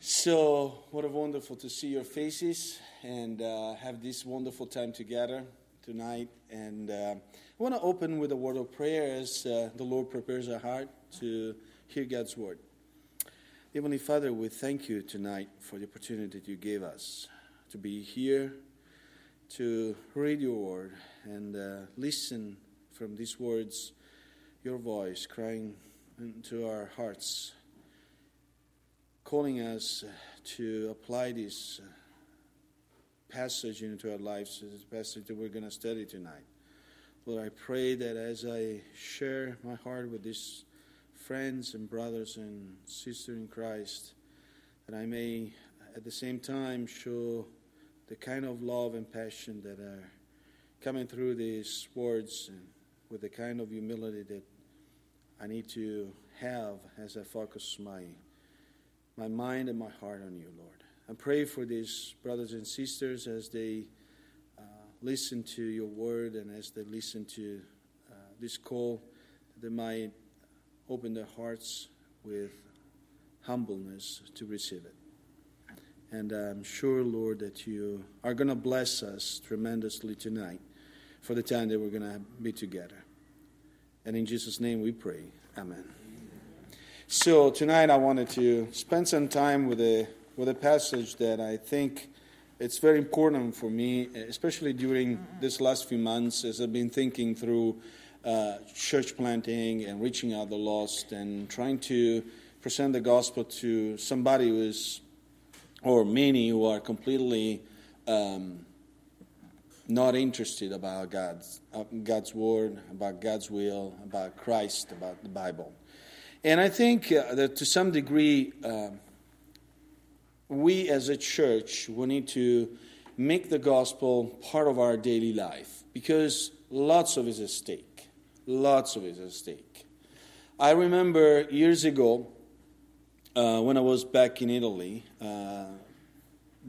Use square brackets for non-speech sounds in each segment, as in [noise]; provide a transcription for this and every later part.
So, what a wonderful to see your faces and uh, have this wonderful time together tonight. And uh, I want to open with a word of prayer as uh, the Lord prepares our heart to hear God's word. Heavenly Father, we thank you tonight for the opportunity that you gave us to be here, to read your word, and uh, listen from these words, your voice crying into our hearts calling us to apply this uh, passage into our lives, this passage that we're going to study tonight. Lord, I pray that as I share my heart with these friends and brothers and sisters in Christ, that I may at the same time show the kind of love and passion that are coming through these words and with the kind of humility that I need to have as I focus my my mind and my heart on you, Lord. I pray for these brothers and sisters as they uh, listen to your word and as they listen to uh, this call, that they might open their hearts with humbleness to receive it. And I'm sure, Lord, that you are going to bless us tremendously tonight for the time that we're going to be together. And in Jesus' name we pray. Amen. So tonight I wanted to spend some time with a with a passage that I think it's very important for me, especially during this last few months as I've been thinking through uh, church planting and reaching out the lost and trying to present the gospel to somebody who is, or many who are completely um, not interested about God's, uh, God's word, about God's will, about Christ, about the Bible. And I think uh, that to some degree, uh, we as a church, we need to make the gospel part of our daily life because lots of it is at stake. Lots of it is at stake. I remember years ago uh, when I was back in Italy uh,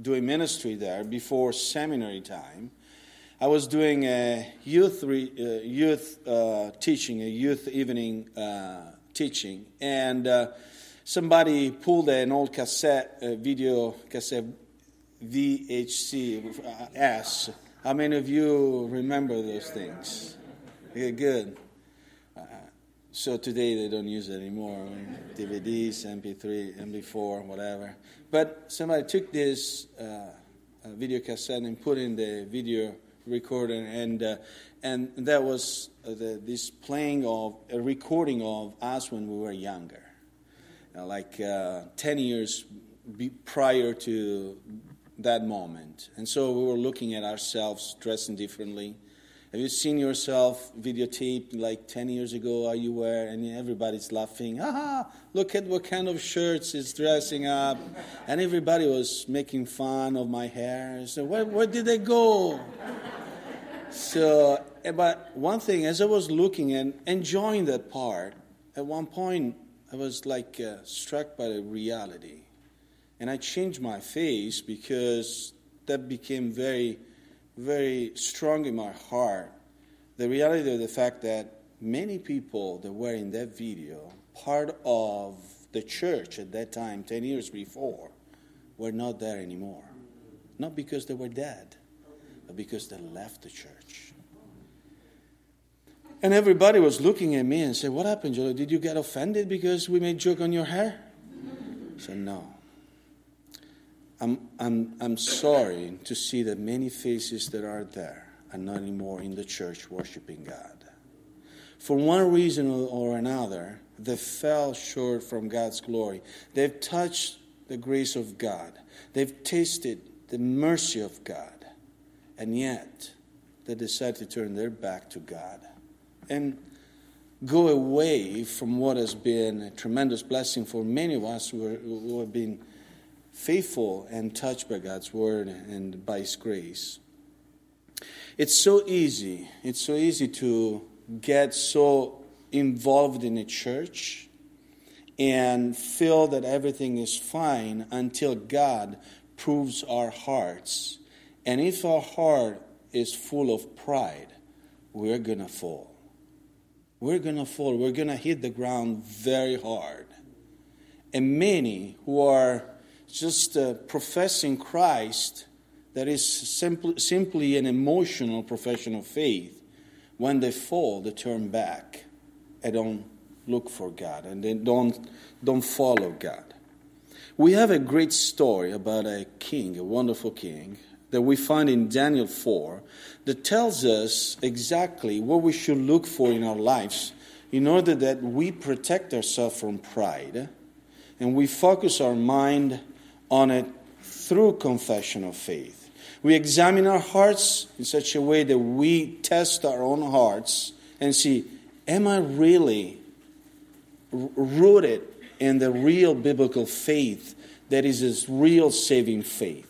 doing ministry there before seminary time. I was doing a youth, re, uh, youth teaching, a youth evening teaching, and uh, somebody pulled an old cassette, uh, video cassette VHC uh, S. How many of you remember those things? Yeah, good. Uh, so today they don't use it anymore. DVDs, MP3, MP4, whatever. But somebody took this uh, video cassette and put in the video recorder, and and that was the, this playing of a recording of us when we were younger, uh, like uh, 10 years prior to that moment. And so we were looking at ourselves dressing differently. Have you seen yourself videotaped like 10 years ago? Are you wear? And everybody's laughing. Ah, look at what kind of shirts is dressing up. And everybody was making fun of my hair. So where, where did they go? So, but one thing, as I was looking and enjoying that part, at one point I was like uh, struck by the reality. And I changed my face because that became very, very strong in my heart. The reality of the fact that many people that were in that video, part of the church at that time, 10 years before, were not there anymore. Not because they were dead, but because they left the church. And everybody was looking at me and said, What happened, Joe? Did you get offended because we made joke on your hair? I said, No. I'm, I'm, I'm sorry to see that many faces that are there are not anymore in the church worshiping God. For one reason or another, they fell short from God's glory. They've touched the grace of God, they've tasted the mercy of God and yet they decide to turn their back to God and go away from what has been a tremendous blessing for many of us who, are, who have been faithful and touched by God's word and by His grace. It's so easy. It's so easy to get so involved in a church and feel that everything is fine until God proves our hearts and if our heart is full of pride, we're going to fall. We're going to fall. We're going to hit the ground very hard. And many who are just uh, professing Christ that is simply, simply an emotional profession of faith. When they fall, they turn back and don't look for God and they don't, don't follow God. We have a great story about a king, a wonderful king, that we find in Daniel 4 that tells us exactly what we should look for in our lives in order that we protect ourselves from pride and we focus our mind on it through confession of faith. We examine our hearts in such a way that we test our own hearts and see, am I really rooted in the real biblical faith that is a real saving faith?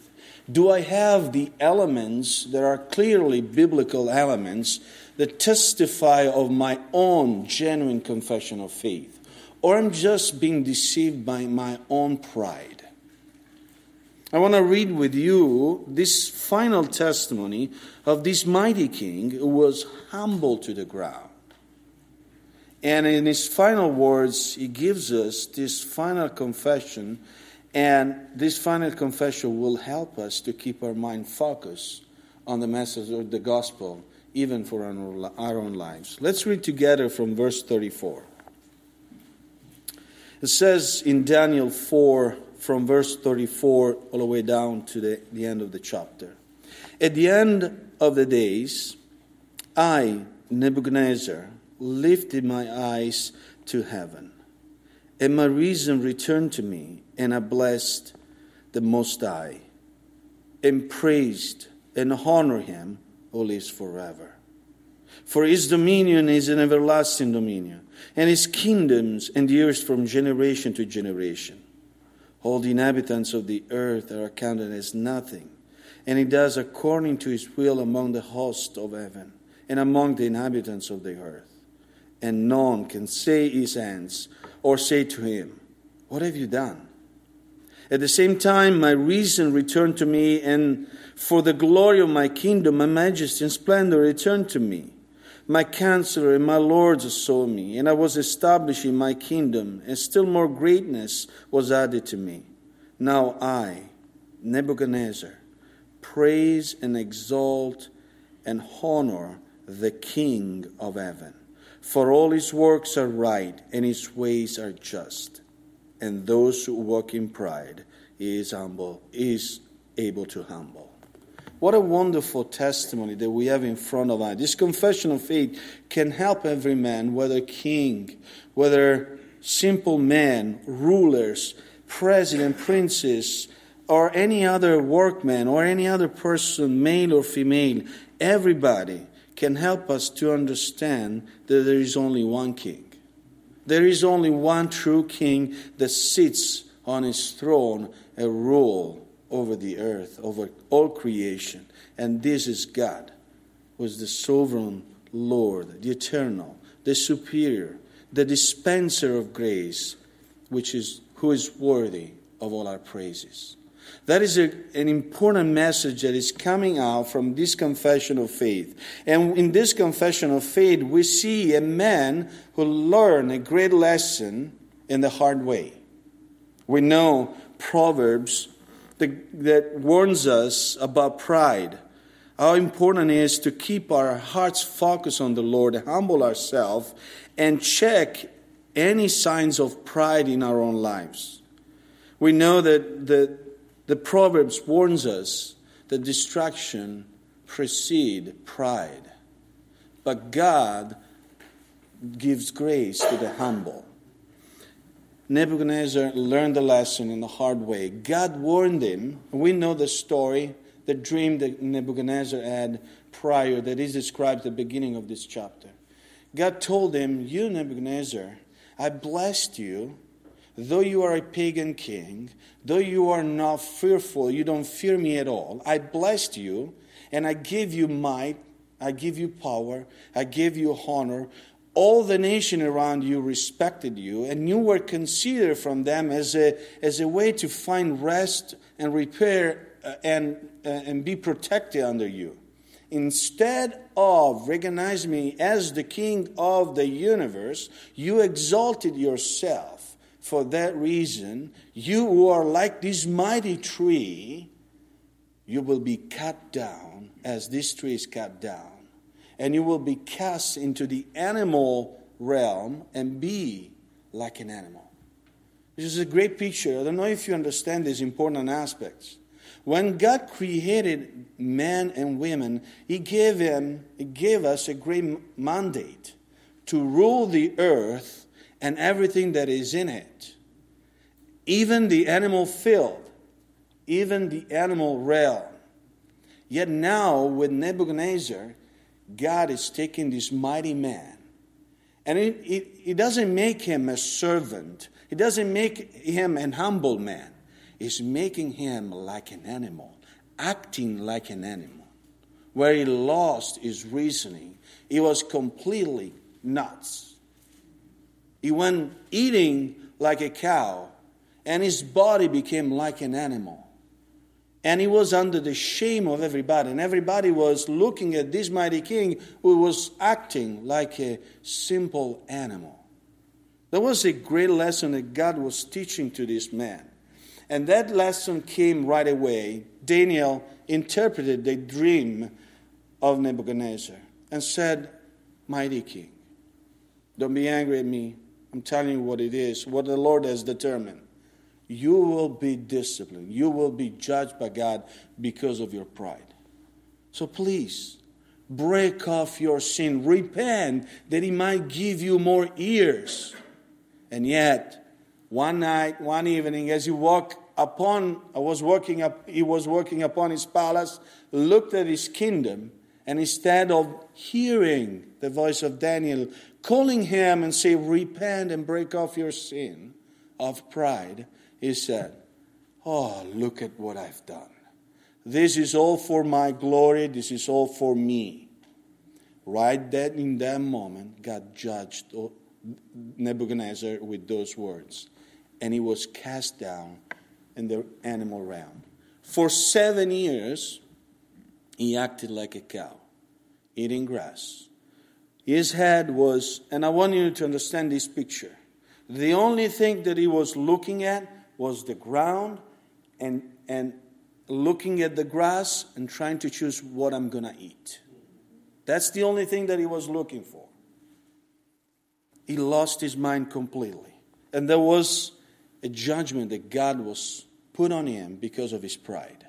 Do I have the elements that are clearly biblical elements that testify of my own genuine confession of faith? Or I'm just being deceived by my own pride? I want to read with you this final testimony of this mighty king who was humble to the ground. And in his final words, he gives us this final confession, and this final confession will help us to keep our mind focused on the message of the gospel, even for our own lives. Let's read together from verse 34. It says in Daniel 4 from verse 34 all the way down to the, the end of the chapter. At the end of the days, I, Nebuchadnezzar, lifted my eyes to heaven, and my reason returned to me, and I blessed the Most High, and praised and honored him who lives forever. For his dominion is an everlasting dominion, and his kingdoms endures from generation to generation. All the inhabitants of the earth are accounted as nothing, and he does according to his will among the host of heaven and among the inhabitants of the earth. And none can say his hands or say to him, What have you done? At the same time, my reason returned to me, and for the glory of my kingdom, my majesty and splendor returned to me. My counselor and my lords saw me, and I was establishing my kingdom, and still more greatness was added to me. Now I, Nebuchadnezzar, praise and exalt and honor the King of heaven. For all his works are right, and his ways are just. And those who walk in pride is humble, is able to humble. What a wonderful testimony that we have in front of us. This confession of faith can help every man, whether king, whether simple man, rulers, president, princes, or any other workman, or any other person, male or female. Everybody can help us to understand that there is only one king. There is only one true king that sits on his throne and rule over the earth, over all creation. And this is God, who is the sovereign Lord, the eternal, the superior, the dispenser of grace, which is who is worthy of all our praises. That is a, an important message that is coming out from this confession of faith. And in this confession of faith, we see a man who learned a great lesson in the hard way. We know Proverbs that warns us about pride. How important it is to keep our hearts focused on the Lord, humble ourselves, and check any signs of pride in our own lives. We know that the, the Proverbs warns us that distraction precede pride. But God gives grace to the humble. Nebuchadnezzar learned the lesson in the hard way. God warned him. We know the story, the dream that Nebuchadnezzar had prior that is described at the beginning of this chapter. God told him, You, Nebuchadnezzar, I blessed you, though you are a pagan king, though you are not fearful, you don't fear me at all. I blessed you, and I give you might, I give you power, I give you honor all the nation around you respected you, and you were considered from them as a, as a way to find rest and repair uh, and, uh, and be protected under you. Instead of recognizing me as the king of the universe, you exalted yourself for that reason, you who are like this mighty tree, you will be cut down as this tree is cut down. And you will be cast into the animal realm and be like an animal. This is a great picture. I don't know if you understand these important aspects. When God created men and women, He gave, him, he gave us a great mandate to rule the earth and everything that is in it, even the animal field, even the animal realm. Yet now, with Nebuchadnezzar, God is taking this mighty man, and it, doesn't make him a servant, it doesn't make him an humble man. It's making him like an animal, acting like an animal. Where he lost his reasoning, he was completely nuts. He went eating like a cow, and his body became like an animal. And he was under the shame of everybody, and everybody was looking at this mighty king who was acting like a simple animal. There was a great lesson that God was teaching to this man. And that lesson came right away. Daniel interpreted the dream of Nebuchadnezzar and said, Mighty king, don't be angry at me. I'm telling you what it is, what the Lord has determined. You will be disciplined. You will be judged by God because of your pride. So please, break off your sin. Repent that He might give you more ears. And yet, one night, one evening, as you walk upon, I was walking up, he was working upon his palace, looked at his kingdom, and instead of hearing the voice of Daniel, calling him and say, Repent and break off your sin of pride, he said, Oh, look at what I've done. This is all for my glory, this is all for me. Right then, in that moment, God judged Nebuchadnezzar with those words, and he was cast down in the animal realm. For seven years, he acted like a cow, eating grass his head was, and I want you to understand this picture. The only thing that he was looking at was the ground and, and looking at the grass and trying to choose what I'm going to eat. That's the only thing that he was looking for. He lost his mind completely. And there was a judgment that God was put on him because of his pride.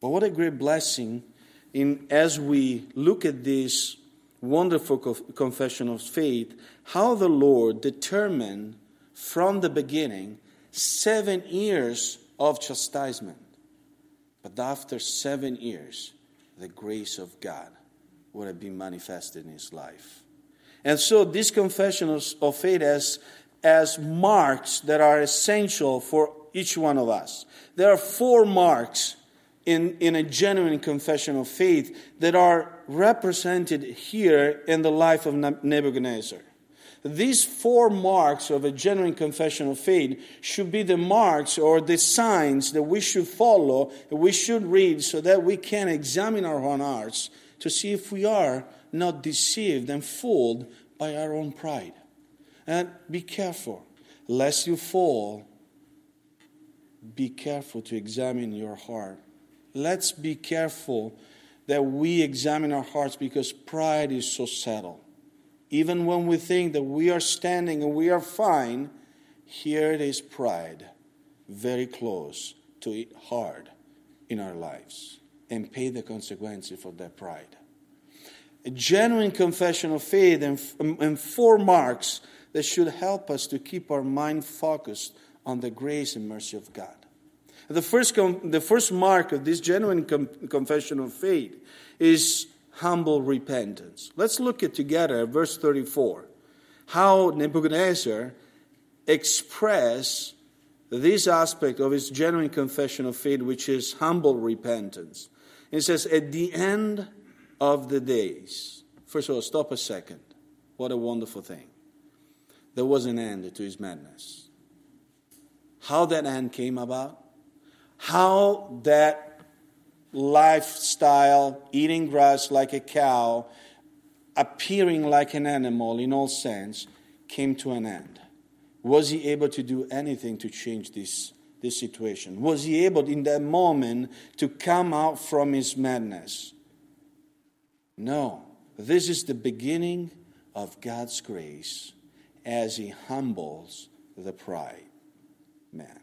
But what a great blessing in as we look at this wonderful confession of faith how the Lord determined from the beginning seven years of chastisement. But after seven years, the grace of God would have been manifested in his life. And so, this confession of faith has, has marks that are essential for each one of us. There are four marks in, in a genuine confession of faith that are represented here in the life of Nebuchadnezzar. These four marks of a genuine confession of faith should be the marks or the signs that we should follow, we should read, so that we can examine our own hearts to see if we are not deceived and fooled by our own pride. And be careful, lest you fall. Be careful to examine your heart let's be careful that we examine our hearts because pride is so subtle. Even when we think that we are standing and we are fine, here it is pride very close to it hard in our lives and pay the consequences for that pride. A genuine confession of faith and, and four marks that should help us to keep our mind focused on the grace and mercy of God. The first, the first mark of this genuine com- confession of faith is humble repentance. Let's look at together verse 34. How Nebuchadnezzar express this aspect of his genuine confession of faith, which is humble repentance. It says, At the end of the days. First of all, stop a second. What a wonderful thing. There was an end to his madness. How that end came about? How that lifestyle, eating grass like a cow, appearing like an animal in all sense, came to an end. Was he able to do anything to change this, this situation? Was he able in that moment to come out from his madness? No. This is the beginning of God's grace as he humbles the pride man.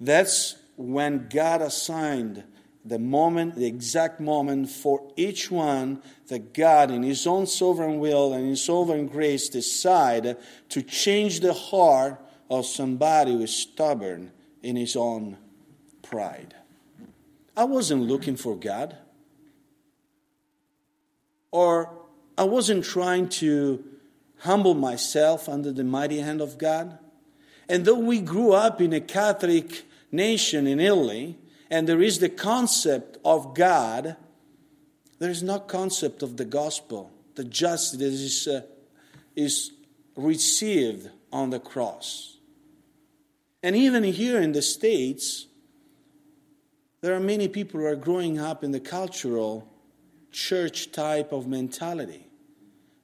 That's when God assigned the moment, the exact moment for each one that God, in His own sovereign will and His sovereign grace, decided to change the heart of somebody who is stubborn in his own pride. I wasn't looking for God, or I wasn't trying to humble myself under the mighty hand of God. And though we grew up in a Catholic nation in Italy, and there is the concept of God, there is no concept of the gospel, the justice is, uh, is received on the cross. And even here in the States, there are many people who are growing up in the cultural church type of mentality.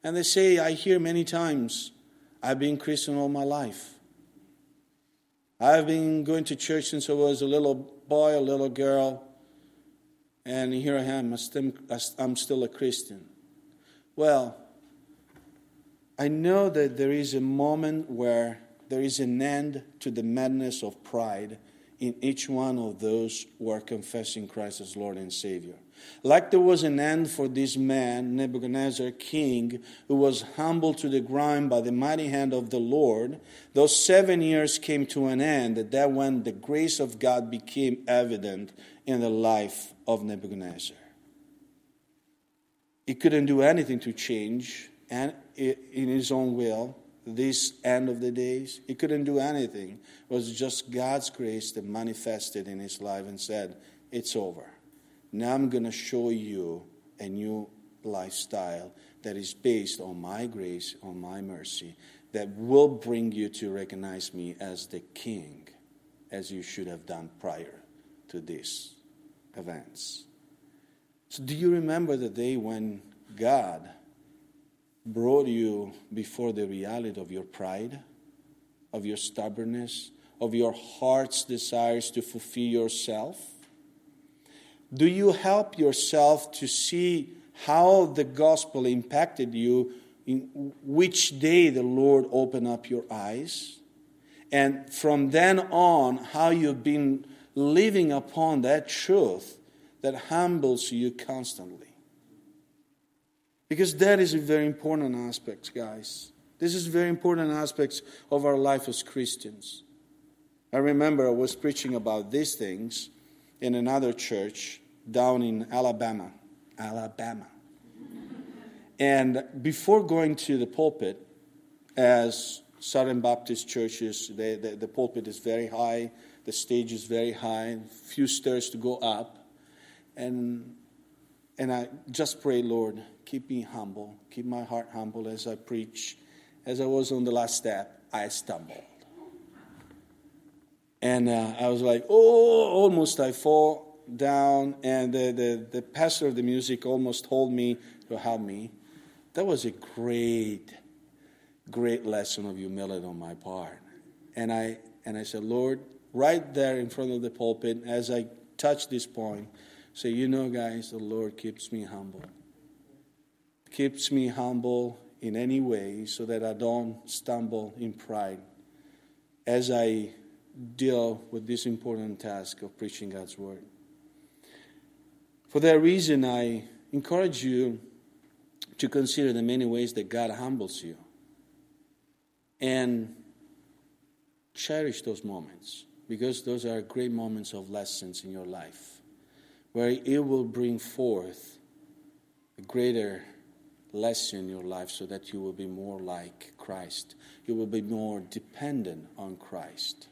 And they say, I hear many times, I've been Christian all my life. I've been going to church since I was a little boy, a little girl, and here I am. I'm still a Christian. Well, I know that there is a moment where there is an end to the madness of pride in each one of those who are confessing Christ as Lord and Savior. Like there was an end for this man, Nebuchadnezzar, king, who was humbled to the ground by the mighty hand of the Lord, those seven years came to an end. That when the grace of God became evident in the life of Nebuchadnezzar. He couldn't do anything to change and in his own will this end of the days. He couldn't do anything. It was just God's grace that manifested in his life and said, It's over. Now I'm going to show you a new lifestyle that is based on my grace, on my mercy, that will bring you to recognize me as the king, as you should have done prior to these events. So, do you remember the day when God brought you before the reality of your pride, of your stubbornness, of your heart's desires to fulfill yourself? Do you help yourself to see how the gospel impacted you, in which day the Lord opened up your eyes? And from then on, how you've been living upon that truth that humbles you constantly. Because that is a very important aspect, guys. This is very important aspects of our life as Christians. I remember I was preaching about these things in another church down in Alabama. Alabama. and before going to the pulpit, as Southern Baptist churches, they, the, the pulpit is very high, the stage is very high, few stairs to go up. And, and I just pray, Lord, keep me humble, keep my heart humble as I preach. As I was on the last step, I stumbled. And uh, I was like, oh, almost I fall down, and the, the, the pastor of the music almost told me to help me. That was a great, great lesson of humility on my part. And I, and I said, Lord, right there in front of the pulpit, as I touch this point, say, you know, guys, the Lord keeps me humble. Keeps me humble in any way so that I don't stumble in pride as I deal with this important task of preaching God's word. For that reason, I encourage you to consider the many ways that God humbles you and cherish those moments because those are great moments of lessons in your life where it will bring forth a greater lesson in your life so that you will be more like Christ. You will be more dependent on Christ.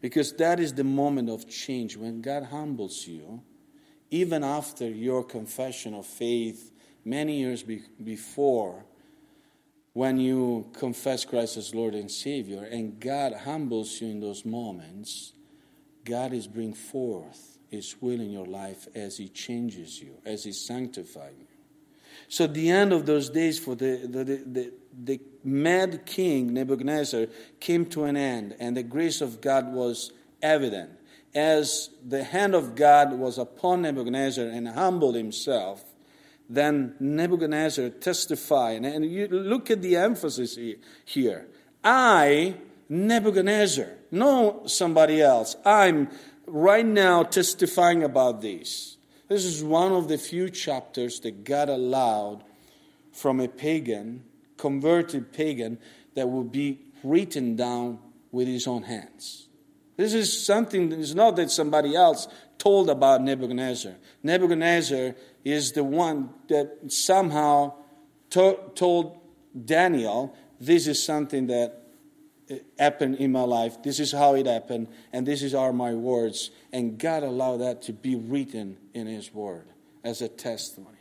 Because that is the moment of change when God humbles you even after your confession of faith many years be- before, when you confess Christ as Lord and Savior, and God humbles you in those moments, God is bringing forth His will in your life as He changes you, as He sanctifies you. So, the end of those days, for the, the, the, the mad king Nebuchadnezzar came to an end and the grace of God was evident. As the hand of God was upon Nebuchadnezzar and humbled himself, then Nebuchadnezzar testified. And you look at the emphasis here. I, Nebuchadnezzar, no somebody else. I'm right now testifying about this. This is one of the few chapters that God allowed from a pagan, converted pagan, that would be written down with his own hands. This is something, it's not that somebody else told about Nebuchadnezzar. Nebuchadnezzar is the one that somehow to- told Daniel, This is something that uh, happened in my life. This is how it happened, and this is are my words. And God allowed that to be written in His Word as a testimony.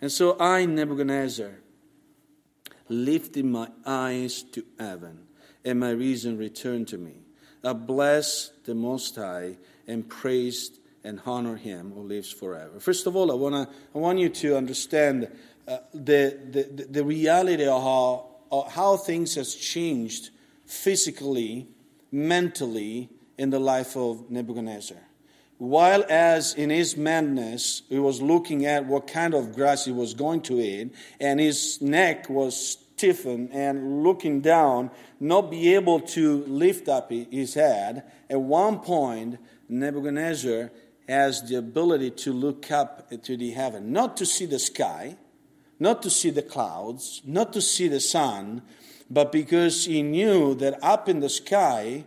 And so I, Nebuchadnezzar, lifted my eyes to heaven, and my reason returned to me. I blessed the Most High and praised and honor Him who lives forever. First of all, I, wanna, I want you to understand uh, the, the, the reality of how, of how things has changed physically, mentally in the life of Nebuchadnezzar. While as in his madness, he was looking at what kind of grass he was going to eat, and his neck was stiffened and looking down, not be able to lift up his head. At one point, Nebuchadnezzar has the ability to look up to the heaven, not to see the sky, not to see the clouds, not to see the sun, but because he knew that up in the sky,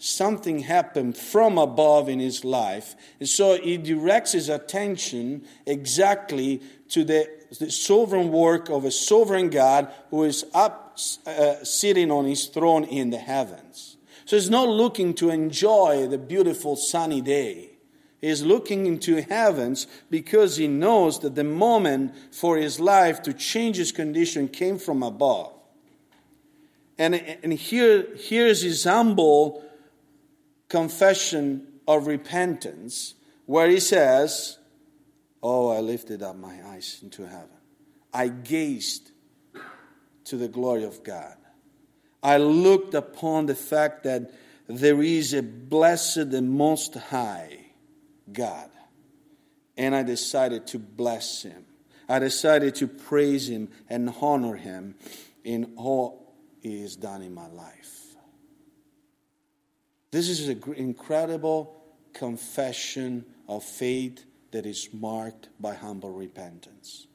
something happened from above in his life. And so he directs his attention exactly to the, the sovereign work of a sovereign God who is up uh, sitting on his throne in the heavens. So he's not looking to enjoy the beautiful sunny day. He's looking into heavens because he knows that the moment for his life to change his condition came from above. And, and here, here's his humble confession of repentance, where he says, Oh, I lifted up my eyes into heaven. I gazed to the glory of God. I looked upon the fact that there is a blessed and most high God. And I decided to bless him. I decided to praise him and honor him in all He is done in my life. This is an incredible confession of faith that is marked by humble repentance.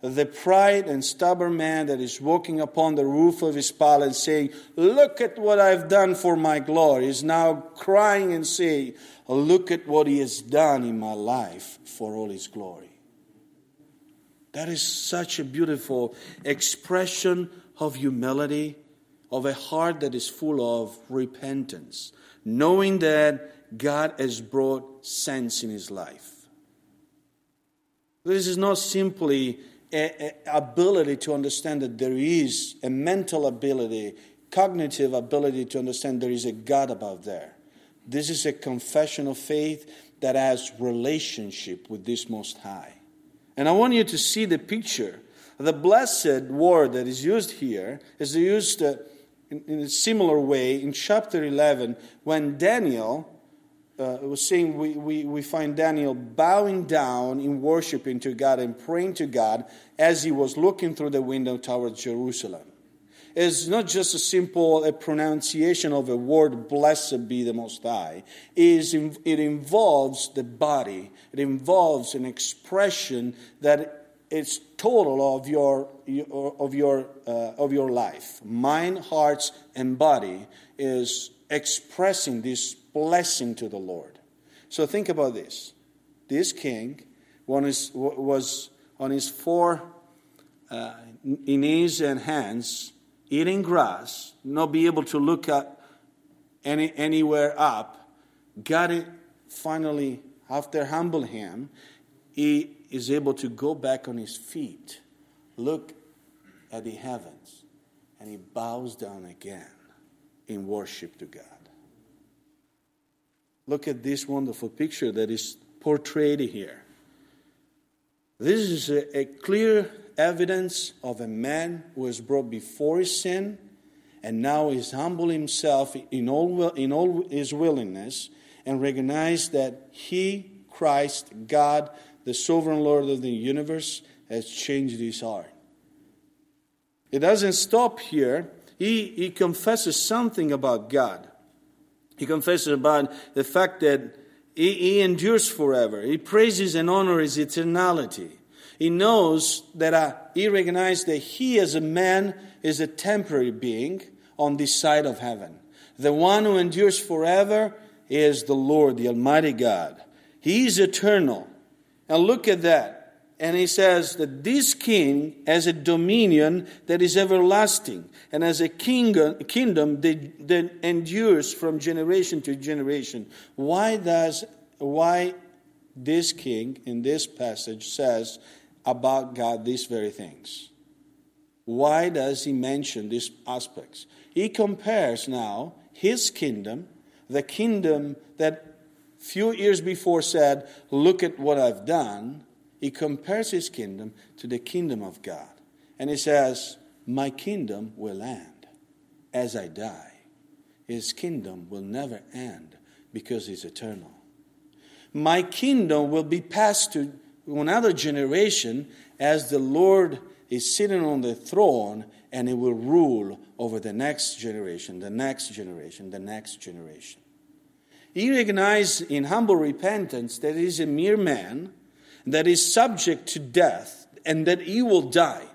The pride and stubborn man that is walking upon the roof of his palace saying, Look at what I've done for my glory, is now crying and saying, Look at what he has done in my life for all his glory. That is such a beautiful expression of humility, of a heart that is full of repentance, knowing that God has brought sense in his life. This is not simply ability to understand that there is a mental ability, cognitive ability to understand there is a God above there. This is a confession of faith that has relationship with this Most High. And I want you to see the picture the blessed word that is used here is used uh, in, in, a similar way in chapter 11 when Daniel uh, was saying, we, we, we find Daniel bowing down in worshiping to God and praying to God as he was looking through the window towards Jerusalem. It's not just a simple a pronunciation of a word, blessed be the Most High. It, is, it involves the body, it involves an expression that it's total of your, of your, uh, of your life. Mind, hearts, and body is expressing this blessing to the Lord. So think about this. This king was on his four uh, knees and hands, eating grass, not be able to look at any, anywhere up, got it finally, after humble him, he is able to go back on his feet, look at the heavens, and he bows down again in worship to God. Look at this wonderful picture that is portrayed here. This is a, a clear evidence of a man who was brought before his sin and now is humble himself in all, in all his willingness and recognize that he, Christ, God, the sovereign Lord of the universe, has changed his heart. It doesn't stop here. He, he confesses something about God. He confesses about the fact that he, he endures forever. He praises and honors eternality. He knows that uh, he recognizes that he, as a man, is a temporary being on this side of heaven. The one who endures forever is the Lord, the Almighty God. He is eternal. And look at that. And he says that this king has a dominion that is everlasting and has a kingdom, kingdom that, that endures from generation to generation. Why does, why this king in this passage says about God these very things? Why does he mention these aspects? He compares now his kingdom, the kingdom that few years before said, Look at what I've done. He compares his kingdom to the kingdom of God. And he says, My kingdom will end as I die. His kingdom will never end because he's eternal. My kingdom will be passed to another generation as the Lord is sitting on the throne and he will rule over the next generation, the next generation, the next generation. He recognized in humble repentance that he is a mere man, that is subject to death, and that he will die.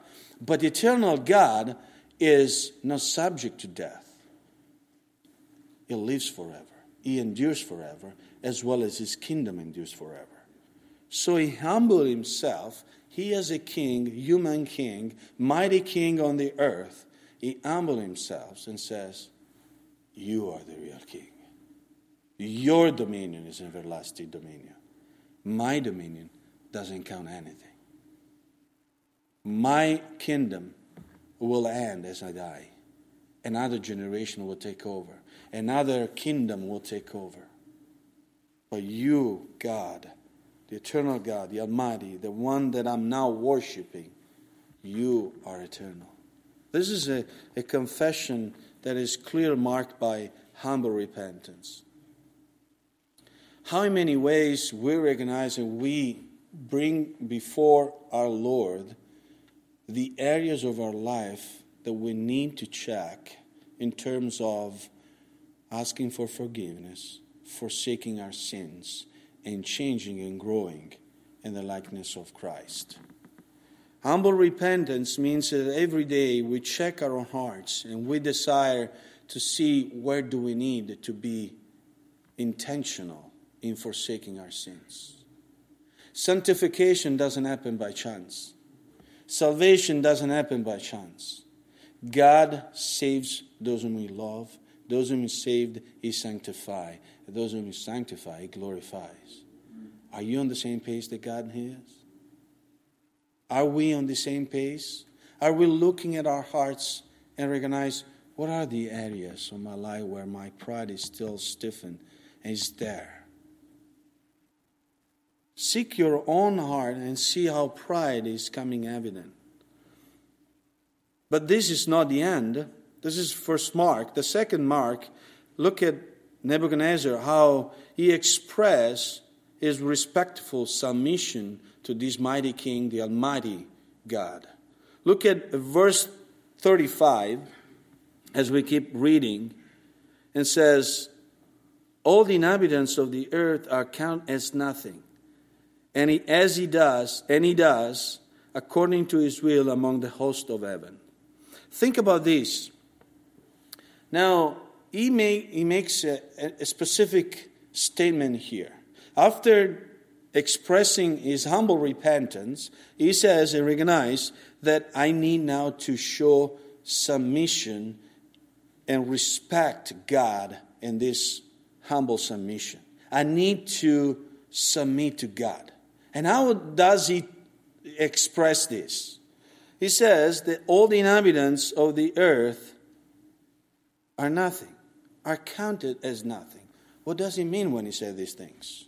But eternal God is not subject to death. He lives forever, he endures forever, as well as his kingdom endures forever. So he humbled himself. He, as a king, human king, mighty king on the earth, he humbled himself and says, You are the real king. Your dominion is everlasting dominion. My dominion doesn't count anything. My kingdom will end as I die. Another generation will take over. Another kingdom will take over. But you, God, the eternal God, the Almighty, the one that I'm now worshiping, you are eternal. This is a, a confession that is clear marked by humble repentance. How many ways we recognize and we bring before our Lord the areas of our life that we need to check in terms of asking for forgiveness, forsaking our sins, and changing and growing in the likeness of Christ. Humble repentance means that every day we check our own hearts and we desire to see where do we need to be intentional in forsaking our sins. Sanctification doesn't happen by chance. Salvation doesn't happen by chance. God saves those whom He loves. Those whom He saved, He sanctifies. Those whom He sanctifies, He glorifies. Are you on the same page that God is? Are we on the same pace? Are we looking at our hearts and recognize what are the areas of my life where my pride is still stiffened and is there? Seek your own heart and see how pride is coming evident. But this is not the end. This is first mark. The second mark, look at Nebuchadnezzar, how he expressed his respectful submission to this mighty king, the Almighty God. Look at verse 35 as we keep reading and says, All the inhabitants of the earth are counted as nothing. And he, as he does, and he does, according to his will among the host of heaven. Think about this. Now, he, may, he makes a, a specific statement here. After expressing his humble repentance, he says and recognizes that I need now to show submission and respect God in this humble submission. I need to submit to God. And how does he express this? He says that all the inhabitants of the earth are nothing, are counted as nothing. What does he mean when he says these things?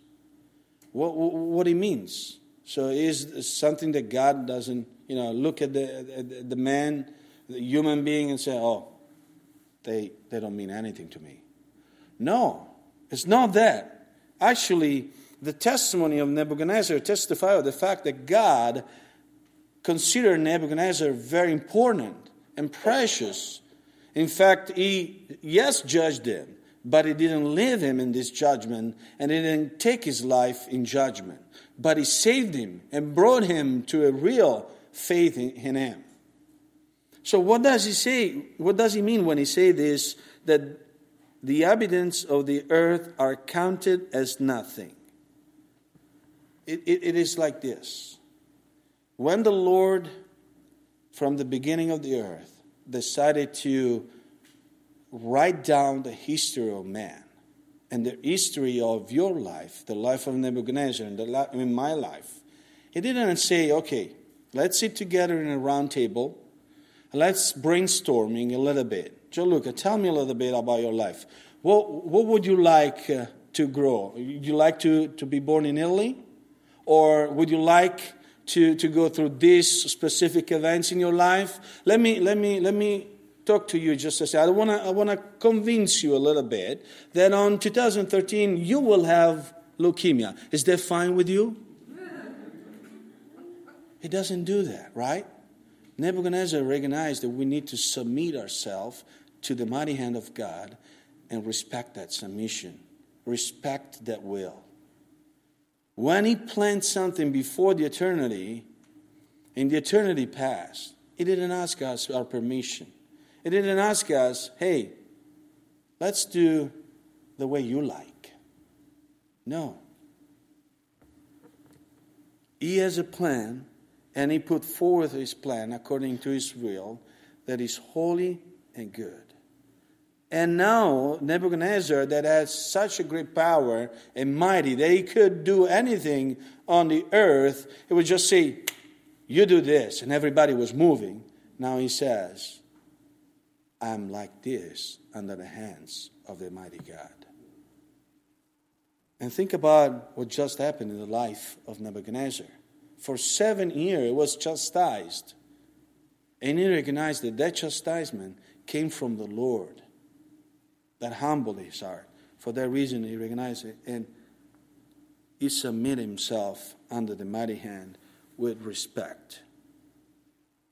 what, what he means. So is something that God doesn't you know, look at the, the man, the human being, and say, oh, they, they don't mean anything to me. No, it's not that. Actually, the testimony of Nebuchadnezzar testifies of the fact that God considered Nebuchadnezzar very important and precious. In fact, he, yes, judged him, but he didn't leave him in this judgment and he didn't take his life in judgment. But he saved him and brought him to a real faith in, in him. So, what does he say? What does he mean when he say this? That the inhabitants of the earth are counted as nothing. It, it, it is like this. When the Lord, from the beginning of the earth, decided to write down the history of man and the history of your life, the life of Nebuchadnezzar, and the li- in my life, he didn't say, okay, let's sit together in a round table, let's brainstorming a little bit. Gianluca, tell me a little bit about your life. What, what would you like uh, to grow? You like to, to be born in Italy? Or would you like to, to go through these specific events in your life? Let me, let me, let me talk to you just a second. I want to I wanna convince you a little bit that on 2013 you will have leukemia. Is that fine with you? [laughs] He doesn't do that, right? Nebuchadnezzar recognized that we need to submit ourselves to the mighty hand of God and respect that submission, respect that will. When he planned something before the eternity, in the eternity past, he didn't ask us our permission. He didn't ask us, hey, let's do the way you like. No. He has a plan, and he put forth his plan according to his will that is holy and good. And now, Nebuchadnezzar, that has such a great power and mighty that he could do anything on the earth, he would just say, You do this. And everybody was moving. Now he says, I'm like this under the hands of the mighty God. And think about what just happened in the life of Nebuchadnezzar. For seven years, he was chastised. And he recognized that that chastisement came from the Lord that humbled his heart. For that reason, he recognized it. And he submitted himself under the mighty hand with respect.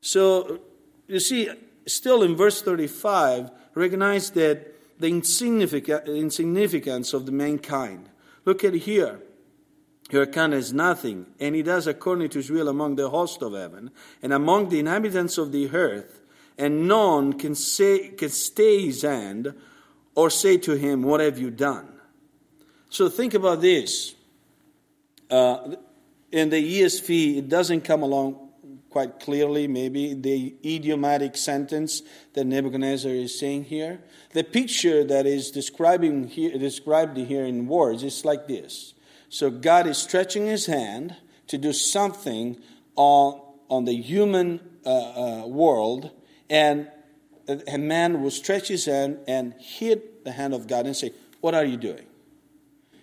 So, you see, still in verse 35, recognize that the insignificance of the mankind. Look at here. Your account is nothing, and he does according to his will among the host of heaven and among the inhabitants of the earth, and none can, say, can stay his hand or say to him, What have you done? So think about this. Uh, in the ESV, it doesn't come along quite clearly, maybe, the idiomatic sentence that Nebuchadnezzar is saying here. The picture that is describing here, described here in words is like this. So God is stretching his hand to do something on, on the human uh, uh, world, and a man will stretch his hand and hit the hand of God and say, What are you doing?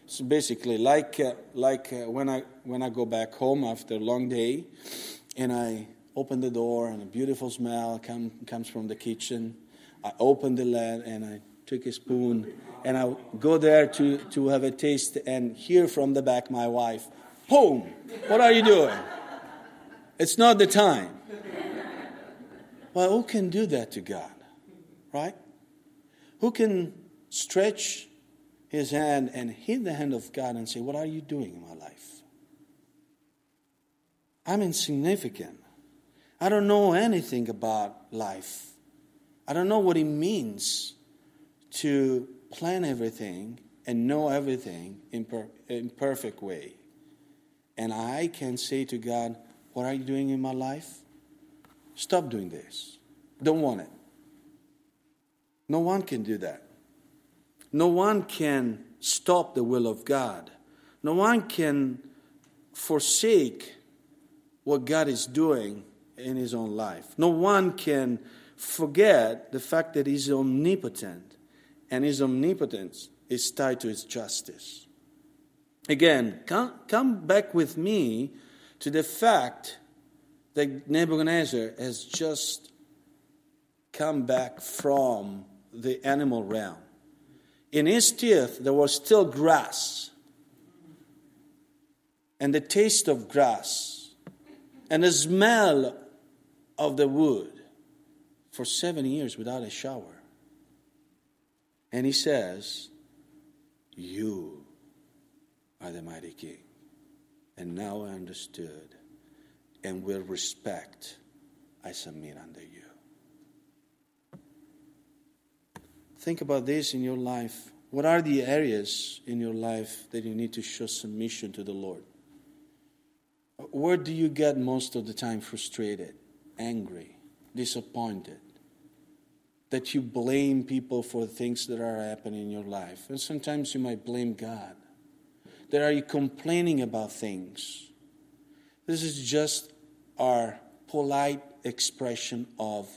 So basically, like, uh, like uh, when, I, when I go back home after a long day, and I open the door, and a beautiful smell come, comes from the kitchen. I open the lid, and I took a spoon, and I go there to, to have a taste and hear from the back my wife, Boom! What are you doing? It's not the time. Well, who can do that to God? Right? Who can stretch his hand and hit the hand of God and say, What are you doing in my life? I'm insignificant. I don't know anything about life. I don't know what it means to plan everything and know everything in, per- in perfect way. And I can say to God, What are you doing in my life? Stop doing this. Don't want it. No one can do that. No one can stop the will of God. No one can forsake what God is doing in his own life. No one can forget the fact that he's omnipotent, and his omnipotence is tied to his justice. Again, come, come back with me to the fact that Nebuchadnezzar has just come back from the animal realm. In his teeth, there was still grass, and the taste of grass, and the smell of the wood for seven years without a shower. And he says, You are the mighty king. And now I understood and with respect I submit under you. Think about this in your life. What are the areas in your life that you need to show submission to the Lord? Where do you get most of the time frustrated, angry, disappointed? That you blame people for things that are happening in your life. And sometimes you might blame God. That are you complaining about things? This is just our polite expression of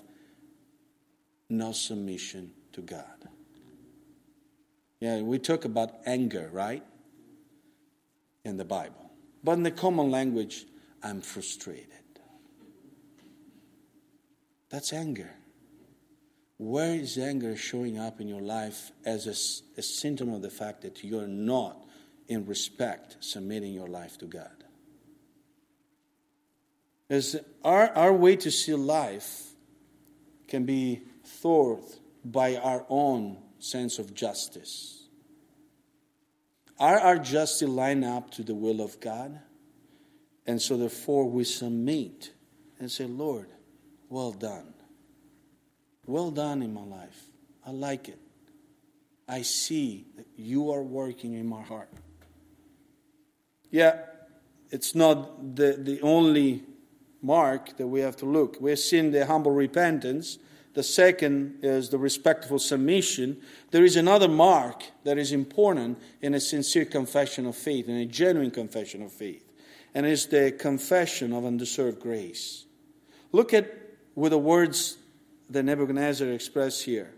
no submission to God. Yeah, we talk about anger, right? In the Bible. But in the common language, I'm frustrated. That's anger. Where is anger showing up in your life as a, a symptom of the fact that you're not, in respect, submitting your life to God? As our, our way to see life can be thwarted by our own sense of justice. Are our justice line up to the will of God? And so, therefore, we submit and say, Lord, well done. Well done in my life. I like it. I see that you are working in my heart. Yeah, it's not the, the only mark that we have to look. We've seen the humble repentance, the second is the respectful submission. There is another mark that is important in a sincere confession of faith, in a genuine confession of faith, and it's the confession of undeserved grace. Look at with the words that Nebuchadnezzar expressed here.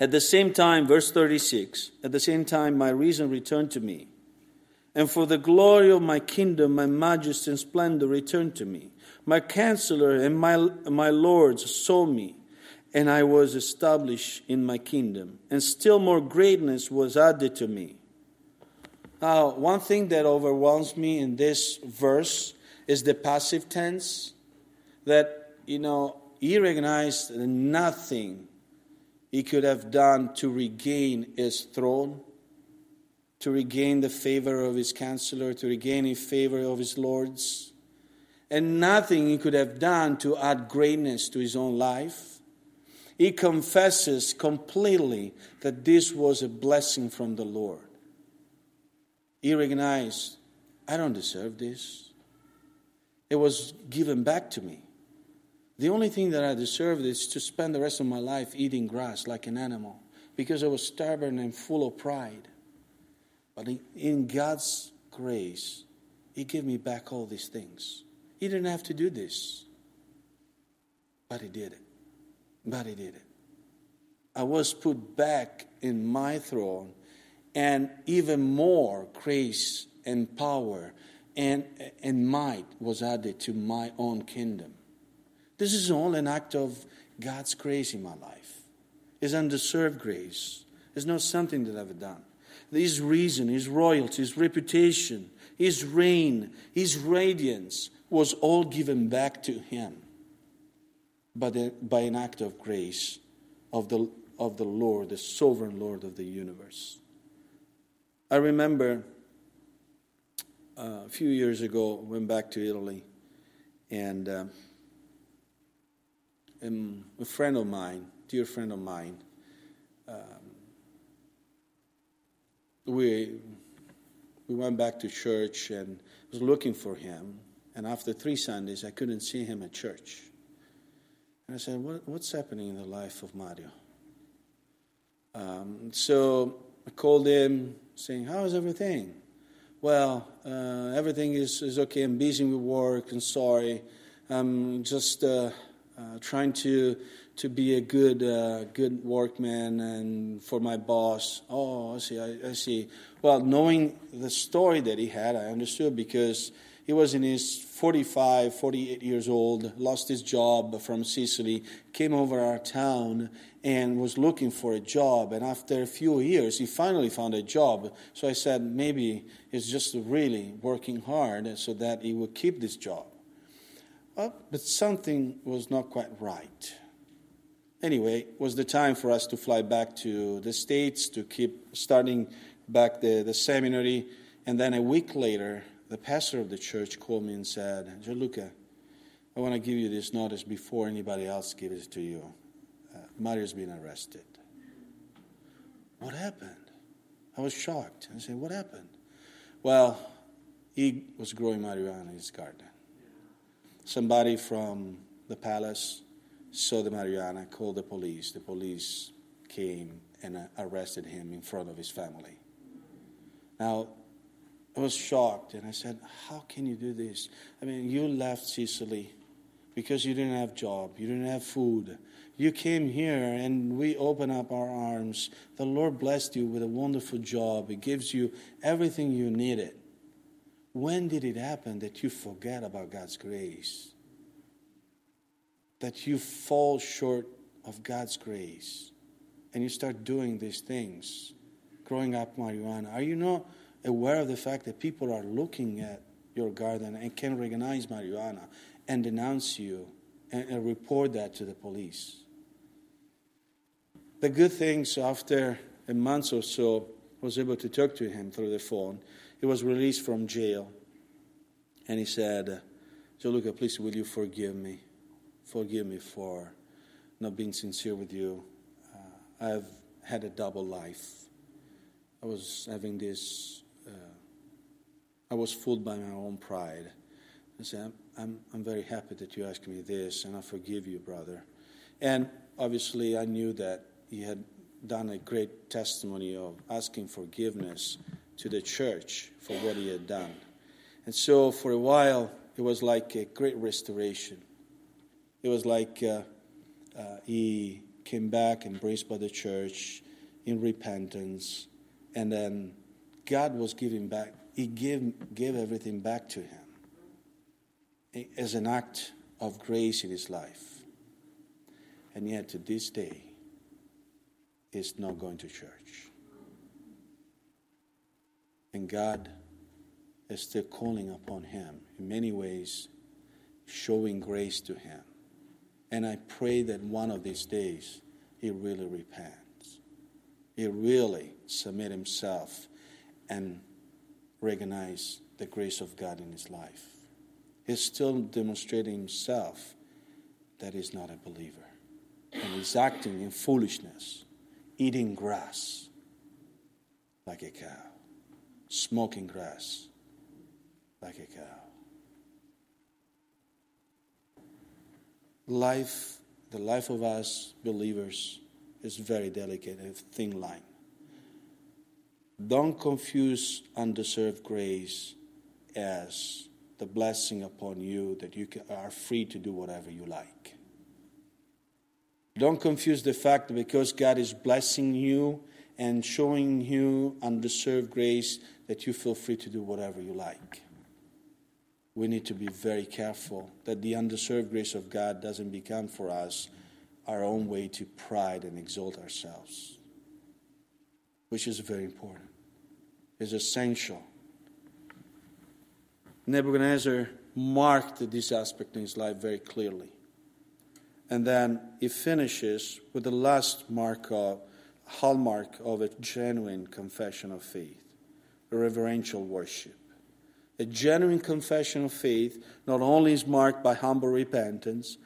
At the same time, verse 36, at the same time, my reason returned to me. And for the glory of my kingdom, my majesty and splendor returned to me. My counselor and my, my lords saw me, and I was established in my kingdom, and still more greatness was added to me. Now, one thing that overwhelms me in this verse is the passive tense, that, you know, he recognized nothing he could have done to regain his throne, to regain the favor of his counselor, to regain the favor of his lords and nothing he could have done to add greatness to his own life. He confesses completely that this was a blessing from the Lord. He recognized, I don't deserve this. It was given back to me. The only thing that I deserved is to spend the rest of my life eating grass like an animal because I was stubborn and full of pride. But in God's grace, He gave me back all these things. He didn't have to do this. But he did it. But he did it. I was put back in my throne, and even more grace and power and, and might was added to my own kingdom. This is all an act of God's grace in my life. It's undeserved grace. It's not something that I've done. His reason, His royalty, His reputation, His reign, His radiance was all given back to him by, the, by an act of grace of the, of the Lord, the sovereign Lord of the universe. I remember uh, a few years ago, went back to Italy, and, uh, and a friend of mine, dear friend of mine, um, we, we went back to church and was looking for him and after three Sundays, I couldn't see him at church. And I said, what, What's happening in the life of Mario? Um, so I called him saying, How is everything? Well, uh, everything is, is okay. I'm busy with work and sorry. I'm just uh, uh, trying to to be a good uh, good workman and for my boss. Oh, I see. I, I see. Well, knowing the story that he had, I understood because He was in his 45, 48 years old, lost his job from Sicily, came over our town, and was looking for a job. And after a few years, he finally found a job. So I said, maybe he's just really working hard so that he will keep this job. Well, but something was not quite right. Anyway, it was the time for us to fly back to the States to keep starting back the, the seminary. And then a week later, the pastor of the church called me and said, Gianluca, I want to give you this notice before anybody else gives it to you. Uh, Mario's been arrested. What happened? I was shocked. I said, What happened? Well, he was growing marijuana in his garden. Somebody from the palace saw the marijuana, called the police. The police came and uh, arrested him in front of his family. Now, was shocked and I said, How can you do this? I mean, you left Sicily because you didn't have job, you didn't have food, you came here and we open up our arms. The Lord blessed you with a wonderful job. He gives you everything you needed. When did it happen that you forget about God's grace? That you fall short of God's grace and you start doing these things, growing up marijuana? Are you not aware of the fact that people are looking at your garden and can recognize marijuana and denounce you and, and report that to the police? The good things after a month or so, I was able to talk to him through the phone. He was released from jail. And he said, Gianluca, please, will you forgive me? Forgive me for not being sincere with you. Uh, I've had a double life. I was having this, I was fooled by my own pride. I said, I'm, I'm, very happy that you asked me this, and I forgive you, brother. And obviously, I knew that he had done a great testimony of asking forgiveness to the church for what he had done. And so for a while, it was like a great restoration. It was like uh, uh, he came back, embraced by the church in repentance, and then God was giving back, He gave, gave everything back to him as an act of grace in his life. And yet, to this day, is not going to church. And God is still calling upon him in many ways, showing grace to him. And I pray that one of these days he really repents. He really submit himself and recognize the grace of God in his life. He's still demonstrating himself that he's not a believer. And he's acting in foolishness eating grass like a cow, smoking grass like a cow. Life, the life of us believers, is very delicate, a thin line. Don't confuse undeserved grace as the blessing upon you that you are free to do whatever you like. Don't confuse the fact that because God is blessing you and showing you undeserved grace that you feel free to do whatever you like. We need to be very careful that the undeserved grace of God doesn't become for us our own way to pride and exalt ourselves, which is very important. is essential. Nebuchadnezzar marked this aspect in his life very clearly. And then he finishes with the last mark of, hallmark of a genuine confession of faith, a reverential worship. A genuine confession of faith not only is marked by humble repentance,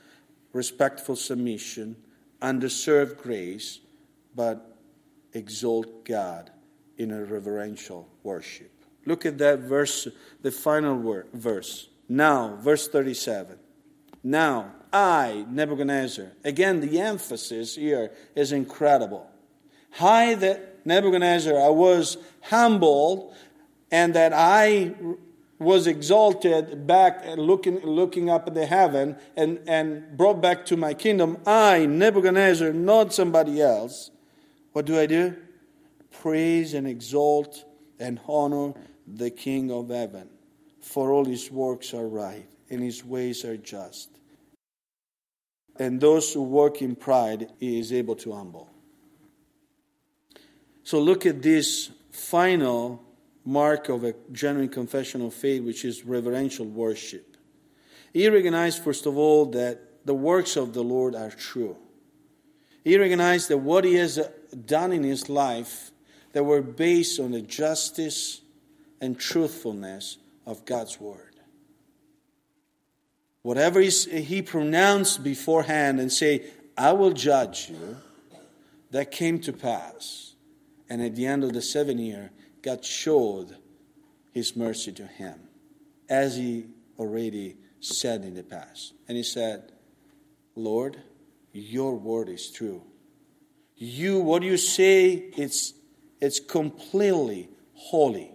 respectful submission, undeserved grace, but exalt God in a reverential worship. Look at that verse, the final word, verse. Now, verse 37. Now, I, Nebuchadnezzar, again, the emphasis here is incredible. I, that Nebuchadnezzar, I was humbled, and that I was exalted back looking, looking up at the heaven and, and brought back to my kingdom. I, Nebuchadnezzar, not somebody else. What do I do? Praise and exalt and honor the King of heaven. for all his works are right, and his ways are just. And those who work in pride, he is able to humble. So look at this final mark of a genuine confession of faith, which is reverential worship. He recognized, first of all, that the works of the Lord are true. He recognized that what he has done in his life that were based on the justice and truthfulness of God's word. Whatever he pronounced beforehand and say, I will judge you, that came to pass. And at the end of the seven year, God showed his mercy to him, as he already said in the past. And he said, Lord, your word is true. You, what you say, it's, it's completely holy.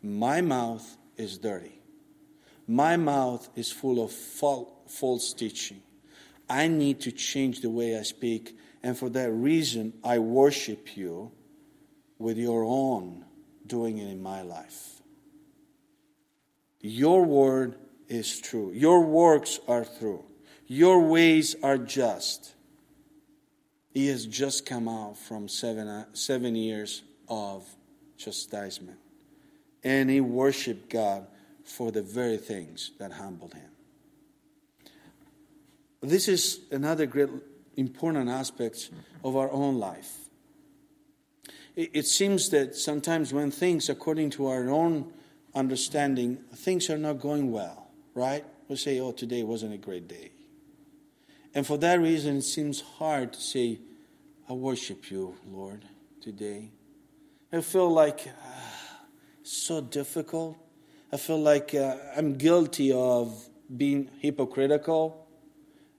My mouth is dirty. My mouth is full of false teaching. I need to change the way I speak, and for that reason, I worship you with your own doing it in my life. Your word is true. Your works are true. Your ways are just. He has just come out from seven, uh, seven years of chastisement. And he worshiped God for the very things that humbled him. This is another great important aspect of our own life. It seems that sometimes when things, according to our own understanding, things are not going well, right? We say, oh, today wasn't a great day. And for that reason, it seems hard to say, I worship you, Lord, today. I feel like uh, so difficult. I feel like uh, I'm guilty of being hypocritical.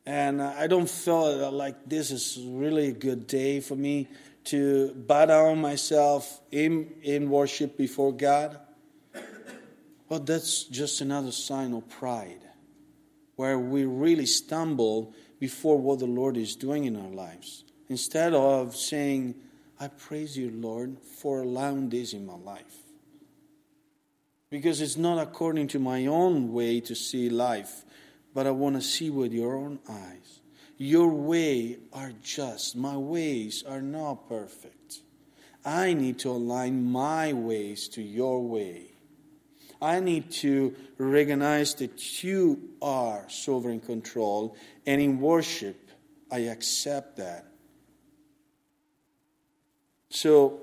And I don't feel like this is really a good day for me to bow down myself in, in worship before God, well, that's just another sign of pride, where we really stumble before what the Lord is doing in our lives. Instead of saying, I praise you, Lord, for allowing this in my life. Because it's not according to my own way to see life, but I want to see with your own eyes. Your way are just. My ways are not perfect. I need to align my ways to your way. I need to recognize that you are sovereign control, and in worship, I accept that. So,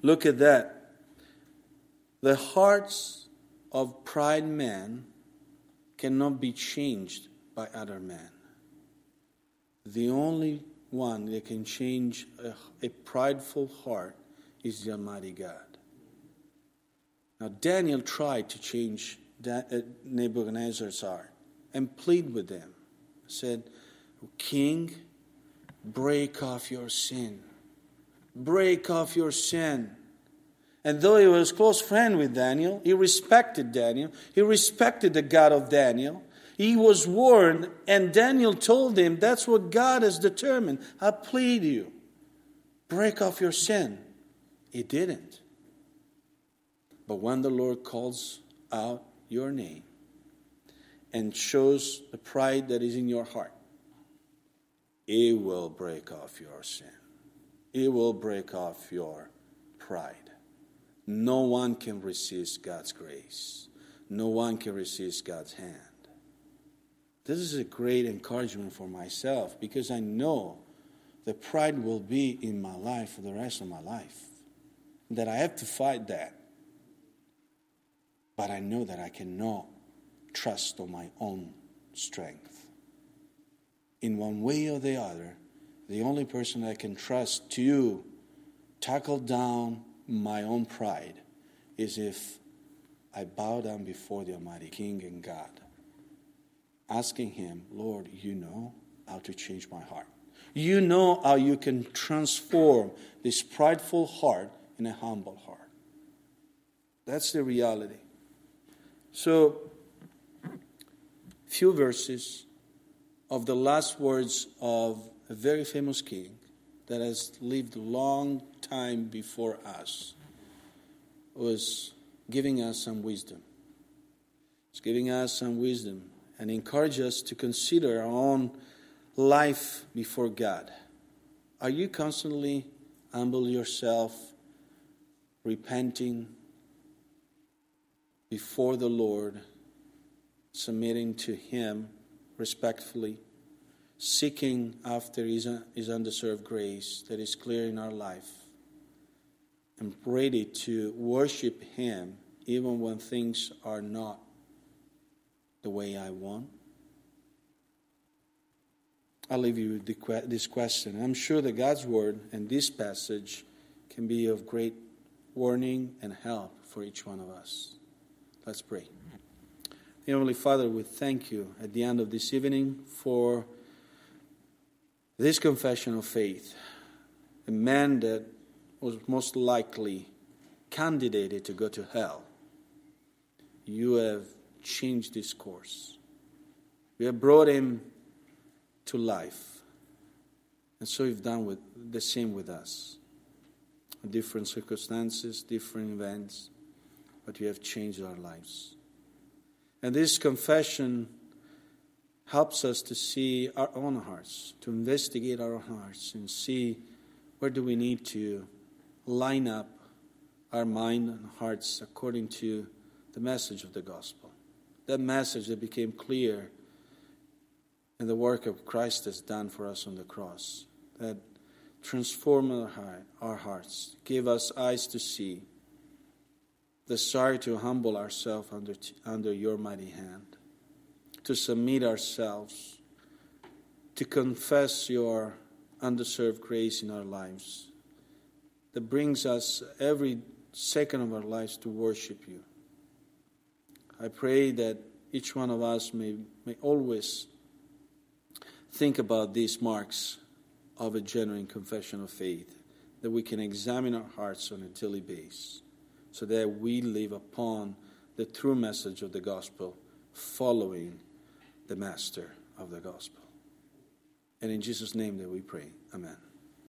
look at that. The hearts of pride men cannot be changed by other men. The only one that can change a, a prideful heart is the Almighty God. Now, Daniel tried to change uh, Nebuchadnezzar's heart and plead with him. Said, King, break off your sin. Break off your sin. And though he was close friend with Daniel, he respected Daniel. He respected the God of Daniel. He was warned, and Daniel told him, That's what God has determined. I plead you, break off your sin. He didn't. But when the Lord calls out your name and shows the pride that is in your heart, He will break off your sin. He will break off your pride. No one can resist God's grace. No one can resist God's hand. This is a great encouragement for myself because I know that pride will be in my life for the rest of my life. That I have to fight that. But I know that I cannot trust on my own strength. In one way or the other, the only person I can trust to tackle down my own pride is if I bow down before the Almighty King and God asking Him, Lord, you know how to change my heart. You know how you can transform this prideful heart in a humble heart. That's the reality. So, few verses of the last words of a very famous king that has lived a long time before us was giving us some wisdom. He's giving us some wisdom and encourage us to consider our own life before God. Are you constantly humble yourself, repenting before the Lord, submitting to Him respectfully, seeking after His, his undeserved grace that is clear in our life, and ready to worship Him even when things are not the way I want? I'll leave you with this question. I'm sure that God's Word and this passage can be of great warning and help for each one of us. Let's pray. Heavenly Father, we thank you at the end of this evening for this confession of faith. A man that was most likely candidated to go to hell. You have changed his course. You have brought him to life. And so you've done with, the same with us. Different circumstances, different events, but you have changed our lives. And this confession helps us to see our own hearts, to investigate our own hearts and see where do we need to line up our mind and hearts according to the message of the gospel. That message that became clear in the work of Christ has done for us on the cross that transformed our, hearts, gave us eyes to see, desire to humble ourselves under, under your mighty hand, to submit ourselves, to confess your undeserved grace in our lives that brings us every second of our lives to worship you. I pray that each one of us may, may always think about these marks of a genuine confession of faith, that we can examine our hearts on a daily basis, so that we live upon the true message of the gospel, following the master of the gospel. And in Jesus' name that we pray. Amen.